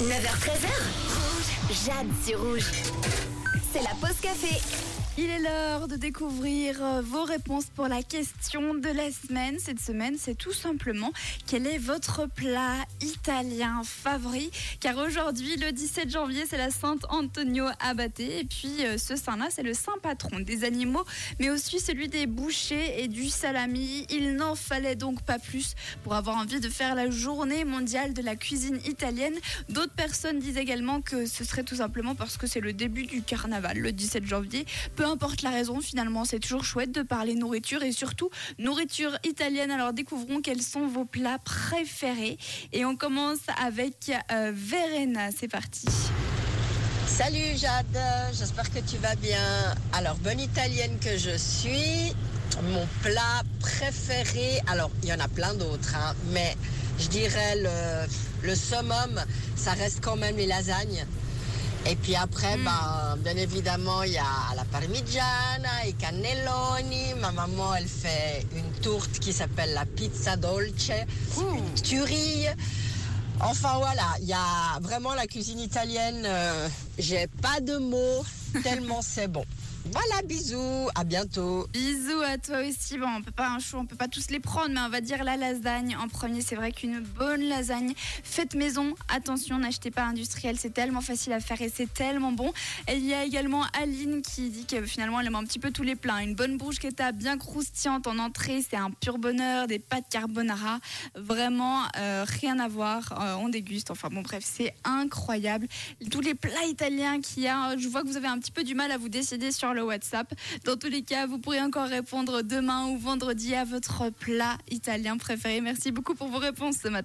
9h13h. Rouge. Jade sur rouge. C'est la pause café. Il est l'heure de découvrir euh, vos réponses pour la question de la semaine. Cette semaine, c'est tout simplement quel est votre plat italien favori? Car aujourd'hui, le 17 janvier, c'est la Sainte Antonio Abate. Et puis, euh, ce saint-là, c'est le saint patron des animaux, mais aussi celui des bouchers et du salami. Il n'en fallait donc pas plus pour avoir envie de faire la journée mondiale de la cuisine italienne. D'autres personnes disent également que ce serait tout simplement parce que c'est le début du carnaval, le 17 janvier. Peu importe la raison, finalement, c'est toujours chouette de parler nourriture et surtout nourriture italienne. Alors découvrons quels sont vos plats préférés. Et on commence avec euh, Verena. C'est parti. Salut Jade, j'espère que tu vas bien. Alors, bonne italienne que je suis, mon plat préféré, alors il y en a plein d'autres, hein, mais je dirais le, le summum, ça reste quand même les lasagnes. Et puis après, ben, bien évidemment, il y a la parmigiana, i cannelloni. Ma maman, elle fait une tourte qui s'appelle la pizza dolce, une tuerie. Enfin voilà, il y a vraiment la cuisine italienne. euh, J'ai pas de mots tellement c'est bon. Voilà, bisous, à bientôt. Bisous à toi aussi. Bon, on peut pas un chou, on peut pas tous les prendre, mais on va dire la lasagne en premier. C'est vrai qu'une bonne lasagne faite maison. Attention, n'achetez pas industriel. C'est tellement facile à faire et c'est tellement bon. Et il y a également Aline qui dit que finalement elle aime un petit peu tous les plats. Une bonne bruschetta bien croustillante en entrée, c'est un pur bonheur. Des pâtes carbonara, vraiment euh, rien à voir. Euh, on déguste. Enfin bon, bref, c'est incroyable. Tous les plats italiens qu'il y a. Je vois que vous avez un petit peu du mal à vous décider le WhatsApp. Dans tous les cas, vous pourrez encore répondre demain ou vendredi à votre plat italien préféré. Merci beaucoup pour vos réponses ce matin.